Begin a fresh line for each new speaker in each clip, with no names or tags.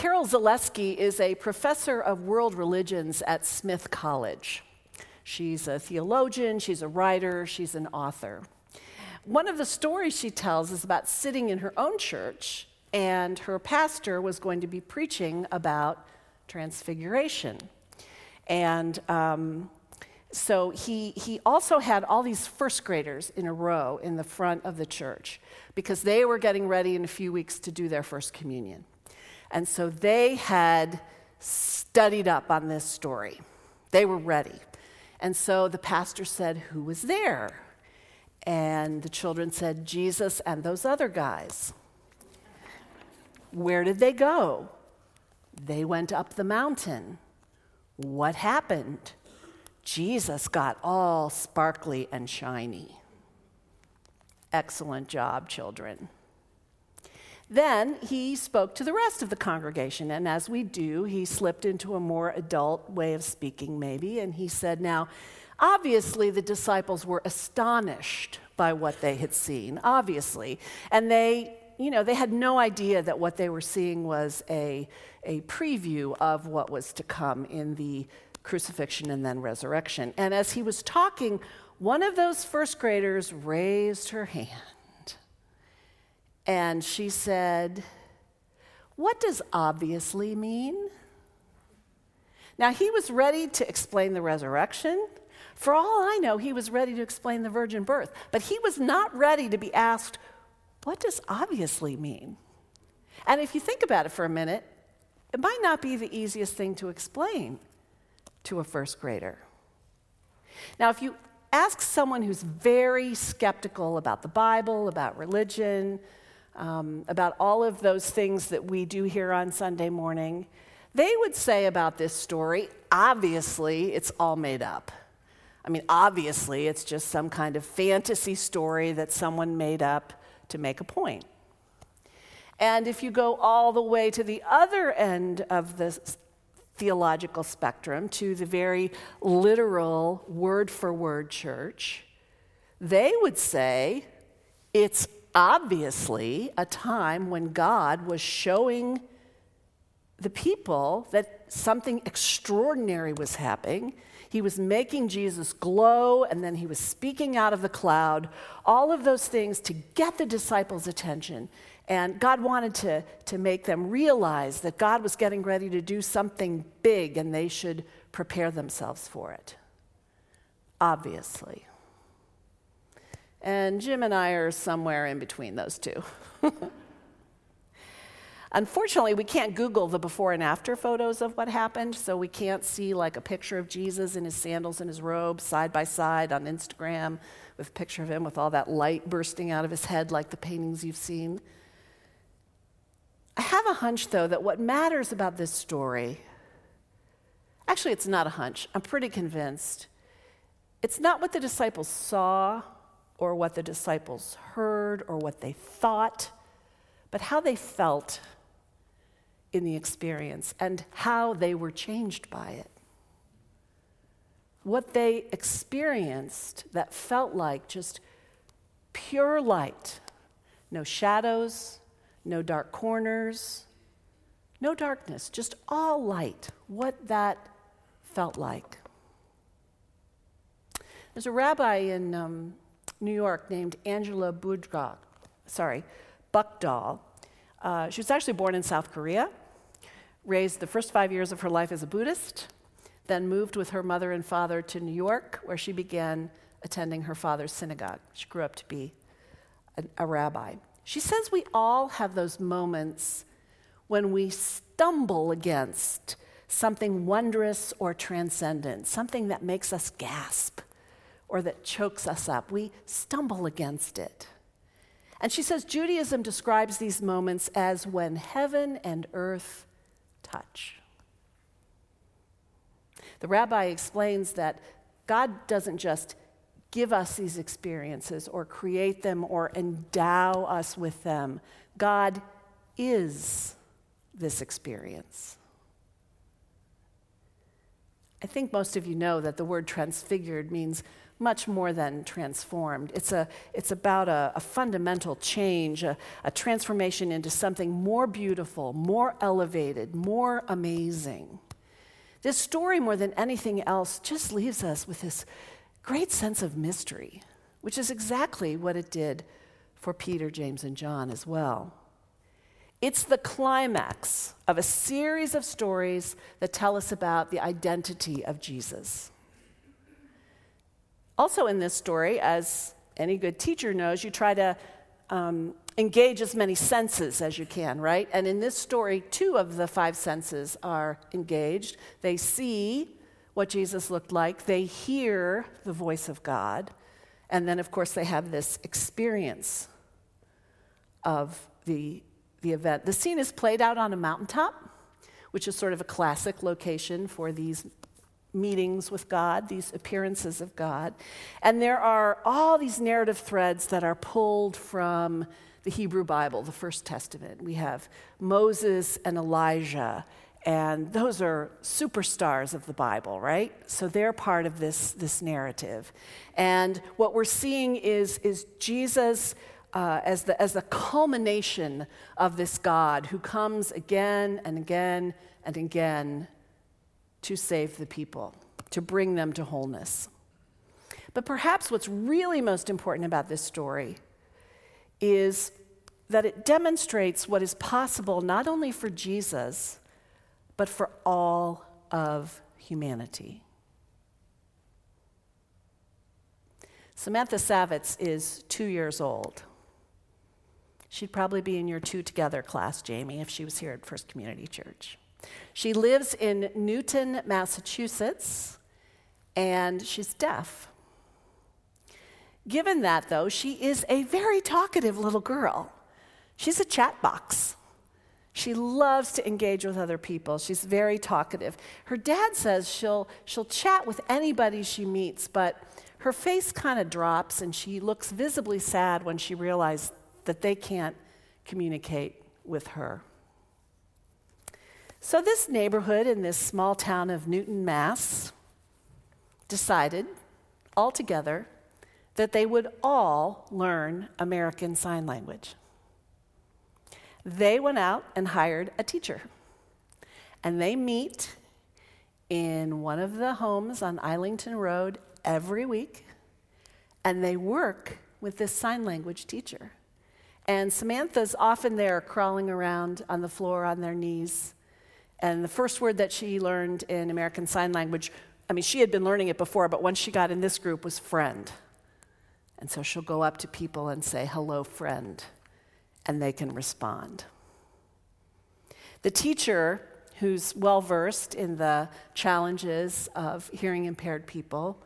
Carol Zaleski is a professor of world religions at Smith College. She's a theologian, she's a writer, she's an author. One of the stories she tells is about sitting in her own church, and her pastor was going to be preaching about transfiguration. And um, so he, he also had all these first graders in a row in the front of the church because they were getting ready in a few weeks to do their first communion. And so they had studied up on this story, they were ready. And so the pastor said, Who was there? And the children said, Jesus and those other guys. Where did they go? They went up the mountain. What happened? Jesus got all sparkly and shiny. Excellent job, children. Then he spoke to the rest of the congregation, and as we do, he slipped into a more adult way of speaking, maybe, and he said, Now, obviously, the disciples were astonished by what they had seen, obviously, and they, you know, they had no idea that what they were seeing was a, a preview of what was to come in the crucifixion and then resurrection. And as he was talking, one of those first graders raised her hand and she said, What does obviously mean? Now, he was ready to explain the resurrection. For all I know, he was ready to explain the virgin birth. But he was not ready to be asked, What does obviously mean? And if you think about it for a minute, it might not be the easiest thing to explain to a first grader. Now, if you ask someone who's very skeptical about the Bible, about religion, um, about all of those things that we do here on Sunday morning, they would say about this story obviously, it's all made up. I mean, obviously, it's just some kind of fantasy story that someone made up to make a point. And if you go all the way to the other end of the theological spectrum, to the very literal, word for word church, they would say it's obviously a time when God was showing the people that something extraordinary was happening. He was making Jesus glow, and then he was speaking out of the cloud, all of those things to get the disciples' attention. And God wanted to, to make them realize that God was getting ready to do something big and they should prepare themselves for it. Obviously. And Jim and I are somewhere in between those two. Unfortunately, we can't Google the before and after photos of what happened, so we can't see like a picture of Jesus in his sandals and his robe side by side on Instagram with a picture of him with all that light bursting out of his head like the paintings you've seen. I have a hunch, though, that what matters about this story actually, it's not a hunch. I'm pretty convinced. It's not what the disciples saw or what the disciples heard or what they thought, but how they felt in the experience and how they were changed by it. What they experienced that felt like just pure light, no shadows, no dark corners, no darkness, just all light, what that felt like. There's a rabbi in um, New York named Angela Budga, sorry, Buchdahl. Uh, she was actually born in South Korea, raised the first five years of her life as a Buddhist, then moved with her mother and father to New York, where she began attending her father's synagogue. She grew up to be a rabbi. She says we all have those moments when we stumble against something wondrous or transcendent, something that makes us gasp or that chokes us up. We stumble against it. And she says Judaism describes these moments as when heaven and earth touch. The rabbi explains that God doesn't just give us these experiences or create them or endow us with them, God is this experience. I think most of you know that the word transfigured means much more than transformed. It's, a, it's about a, a fundamental change, a, a transformation into something more beautiful, more elevated, more amazing. This story, more than anything else, just leaves us with this great sense of mystery, which is exactly what it did for Peter, James, and John as well. It's the climax of a series of stories that tell us about the identity of Jesus. Also, in this story, as any good teacher knows, you try to um, engage as many senses as you can, right? And in this story, two of the five senses are engaged. They see what Jesus looked like, they hear the voice of God, and then, of course, they have this experience of the, the event. The scene is played out on a mountaintop, which is sort of a classic location for these meetings with God, these appearances of God. And there are all these narrative threads that are pulled from the Hebrew Bible, the First Testament. We have Moses and Elijah, and those are superstars of the Bible, right? So they're part of this, this narrative. And what we're seeing is, is Jesus. Uh, as, the, as the culmination of this God who comes again and again and again to save the people, to bring them to wholeness. But perhaps what's really most important about this story is that it demonstrates what is possible not only for Jesus, but for all of humanity. Samantha Savitz is two years old. She'd probably be in your two together class, Jamie, if she was here at First Community Church. She lives in Newton, Massachusetts, and she's deaf. Given that, though, she is a very talkative little girl. She's a chat box. She loves to engage with other people. She's very talkative. Her dad says she'll, she'll chat with anybody she meets, but her face kind of drops and she looks visibly sad when she realizes that they can't communicate with her. So, this neighborhood in this small town of Newton, Mass, decided all together that they would all learn American Sign Language. They went out and hired a teacher, and they meet in one of the homes on Islington Road every week, and they work with this sign language teacher. And Samantha's often there crawling around on the floor on their knees and the first word that she learned in American Sign Language, I mean, she had been learning it before, but once she got in this group, was friend. And so she'll go up to people and say, hello, friend, and they can respond. The teacher, who's well versed in the challenges of hearing impaired people,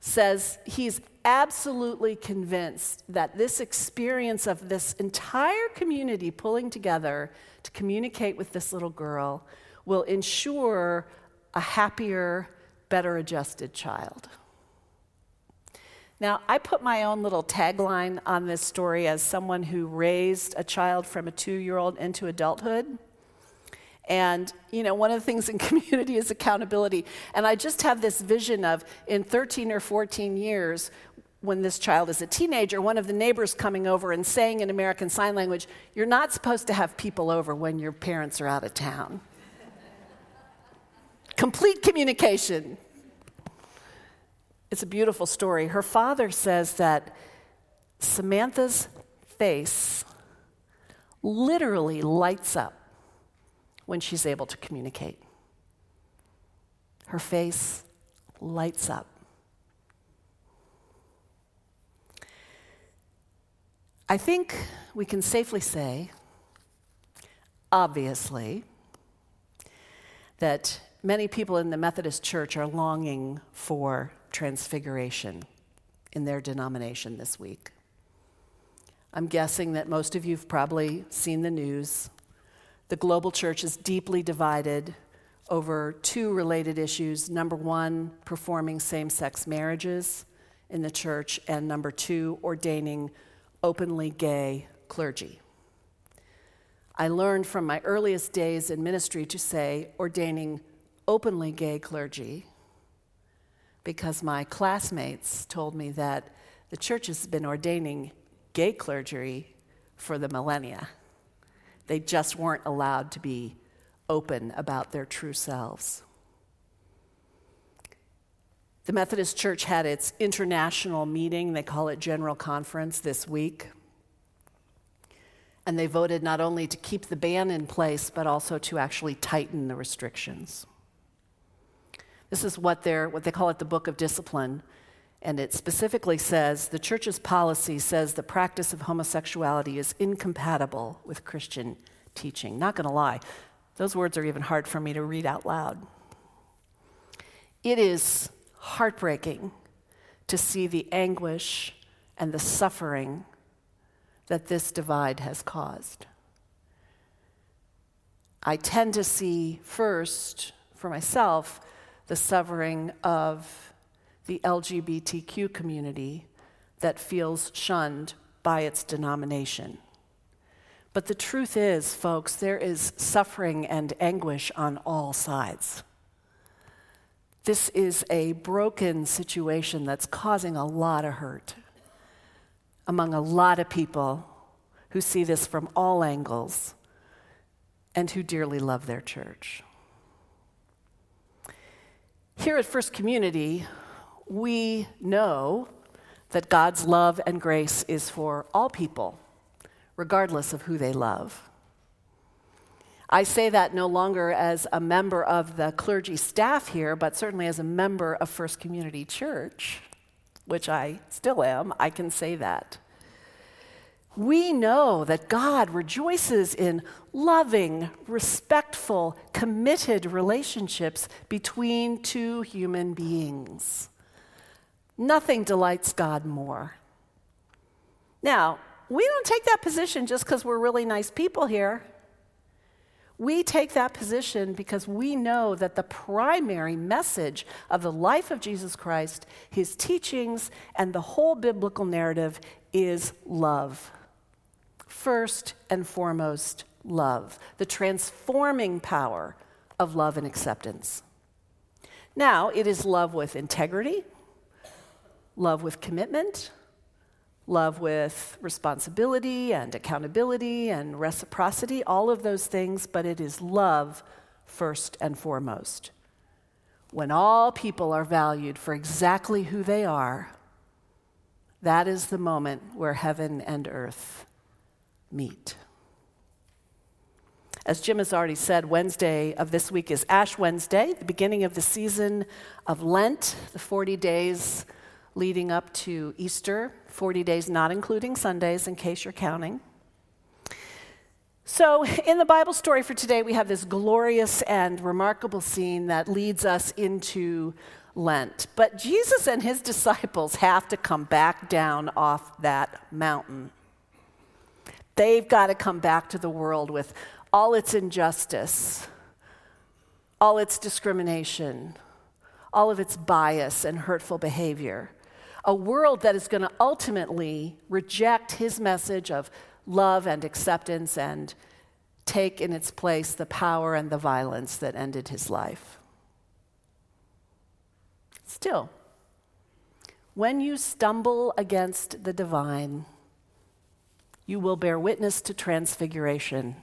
says he's absolutely convinced that this experience of this entire community pulling together to communicate with this little girl will ensure a happier, better adjusted child. Now, I put my own little tagline on this story as someone who raised a child from a two year old into adulthood. And, you know, one of the things in community is accountability. And I just have this vision of in 13 or 14 years, when this child is a teenager, one of the neighbors coming over and saying in American Sign Language, You're not supposed to have people over when your parents are out of town. Complete communication. It's a beautiful story. Her father says that Samantha's face literally lights up when she's able to communicate. Her face lights up. I think we can safely say, obviously, that many people in the Methodist Church are longing for transfiguration in their denomination this week. I'm guessing that most of you have probably seen the news. The global church is deeply divided over two related issues. Number one, performing same sex marriages in the church, and number two, ordaining openly gay clergy. I learned from my earliest days in ministry to say ordaining openly gay clergy because my classmates told me that the church has been ordaining gay clergy for the millennia. They just weren't allowed to be open about their true selves. The Methodist Church had its international meeting, they call it General Conference, this week. And they voted not only to keep the ban in place, but also to actually tighten the restrictions. This is what, what they call it the Book of Discipline. And it specifically says the church's policy says the practice of homosexuality is incompatible with Christian teaching. Not going to lie, those words are even hard for me to read out loud. It is heartbreaking to see the anguish and the suffering that this divide has caused. I tend to see first, for myself, the suffering of the LGBTQ community that feels shunned by its denomination. But the truth is, folks, there is suffering and anguish on all sides. This is a broken situation that's causing a lot of hurt among a lot of people who see this from all angles and who dearly love their church. Here at First Community, we know that God's love and grace is for all people, regardless of who they love. I say that no longer as a member of the clergy staff here, but certainly as a member of First Community Church, which I still am, I can say that we know that God rejoices in loving, respectful, committed relationships between two human beings. Nothing delights God more. Now, we don't take that position just because we're really nice people here. We take that position because we know that the primary message of the life of Jesus Christ, his teachings, and the whole biblical narrative is love first and foremost love, the transforming power of love and acceptance. Now, it is love with integrity, love with commitment, love with responsibility and accountability and reciprocity, all of those things, but it is love first and foremost. When all people are valued for exactly who they are, that is the moment where heaven and earth meet. As Jim has already said, Wednesday of this week is Ash Wednesday, the beginning of the season of Lent, the 40 days leading up to Easter, 40 days not including Sundays, in case you're counting. So, in the Bible story for today, we have this glorious and remarkable scene that leads us into Lent. But Jesus and his disciples have to come back down off that mountain. They've got to come back to the world with all its injustice, all its discrimination, all of its bias and hurtful behavior. A world that is going to ultimately reject his message of love and acceptance and take in its place the power and the violence that ended his life. Still, when you stumble against the divine, you will bear witness to transfiguration,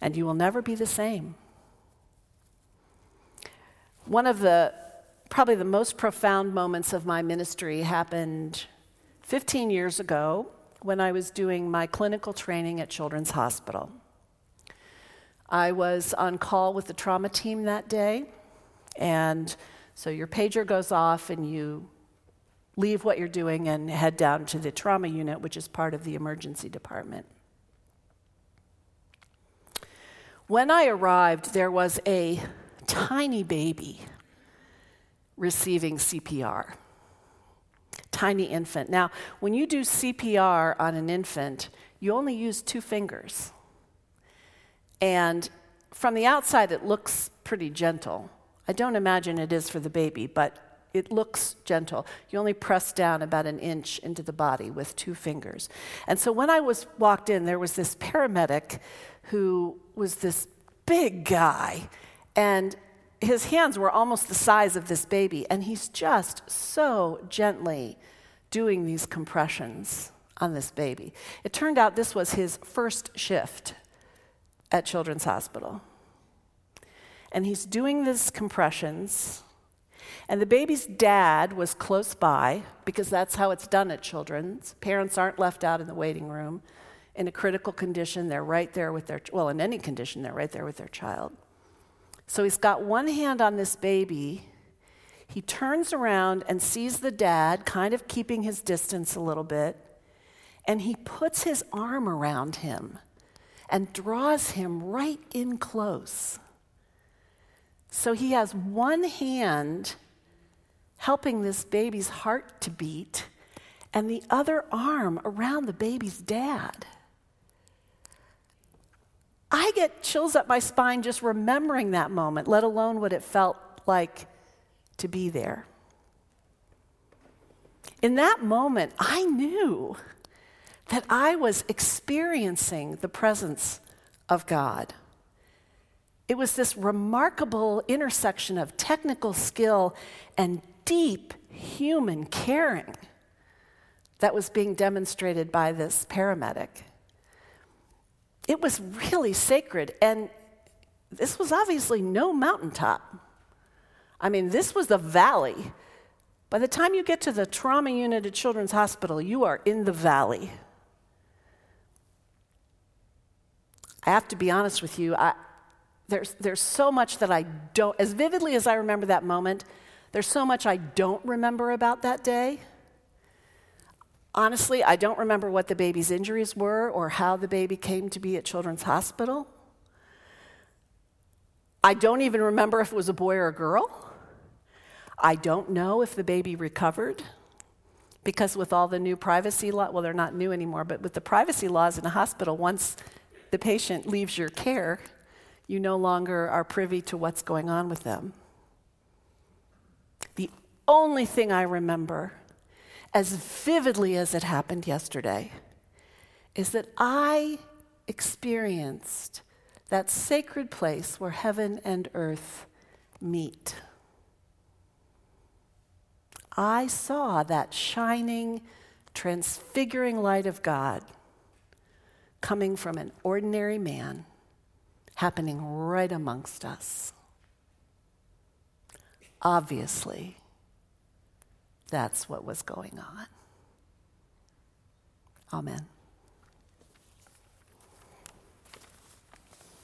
and you will never be the same. One of the probably the most profound moments of my ministry happened 15 years ago when I was doing my clinical training at Children's Hospital. I was on call with the trauma team that day, and so your pager goes off and you leave what you're doing and head down to the trauma unit, which is part of the emergency department. When I arrived, there was a tiny baby receiving CPR. Tiny infant. Now, when you do CPR on an infant, you only use two fingers. And from the outside, it looks pretty gentle. I don't imagine it is for the baby, but it looks gentle. You only press down about an inch into the body with two fingers. And so when I was walked in, there was this paramedic who was this big guy. And his hands were almost the size of this baby, and he's just so gently doing these compressions on this baby. It turned out this was his first shift at Children's Hospital. And he's doing these compressions, and the baby's dad was close by because that's how it's done at Children's. Parents aren't left out in the waiting room. In a critical condition, they're right there with their, well, in any condition, they're right there with their child. So he's got one hand on this baby. He turns around and sees the dad, kind of keeping his distance a little bit, and he puts his arm around him and draws him right in close. So he has one hand helping this baby's heart to beat, and the other arm around the baby's dad. I get chills up my spine just remembering that moment, let alone what it felt like to be there. In that moment, I knew that I was experiencing the presence of God. It was this remarkable intersection of technical skill and deep human caring that was being demonstrated by this paramedic. It was really sacred, and this was obviously no mountaintop. I mean, this was the valley. By the time you get to the trauma unit at Children's Hospital, you are in the valley. I have to be honest with you, I, there's, there's so much that I don't, as vividly as I remember that moment, there's so much I don't remember about that day. Honestly, I don't remember what the baby's injuries were or how the baby came to be at Children's Hospital. I don't even remember if it was a boy or a girl. I don't know if the baby recovered because with all the new privacy law, well, they're not new anymore, but with the privacy laws in a hospital, once the patient leaves your care, you no longer are privy to what's going on with them. The only thing I remember, as vividly as it happened yesterday, is that I experienced that sacred place where heaven and earth meet. I saw that shining, transfiguring light of God coming from an ordinary man happening right amongst us. Obviously, that's what was going on. Amen.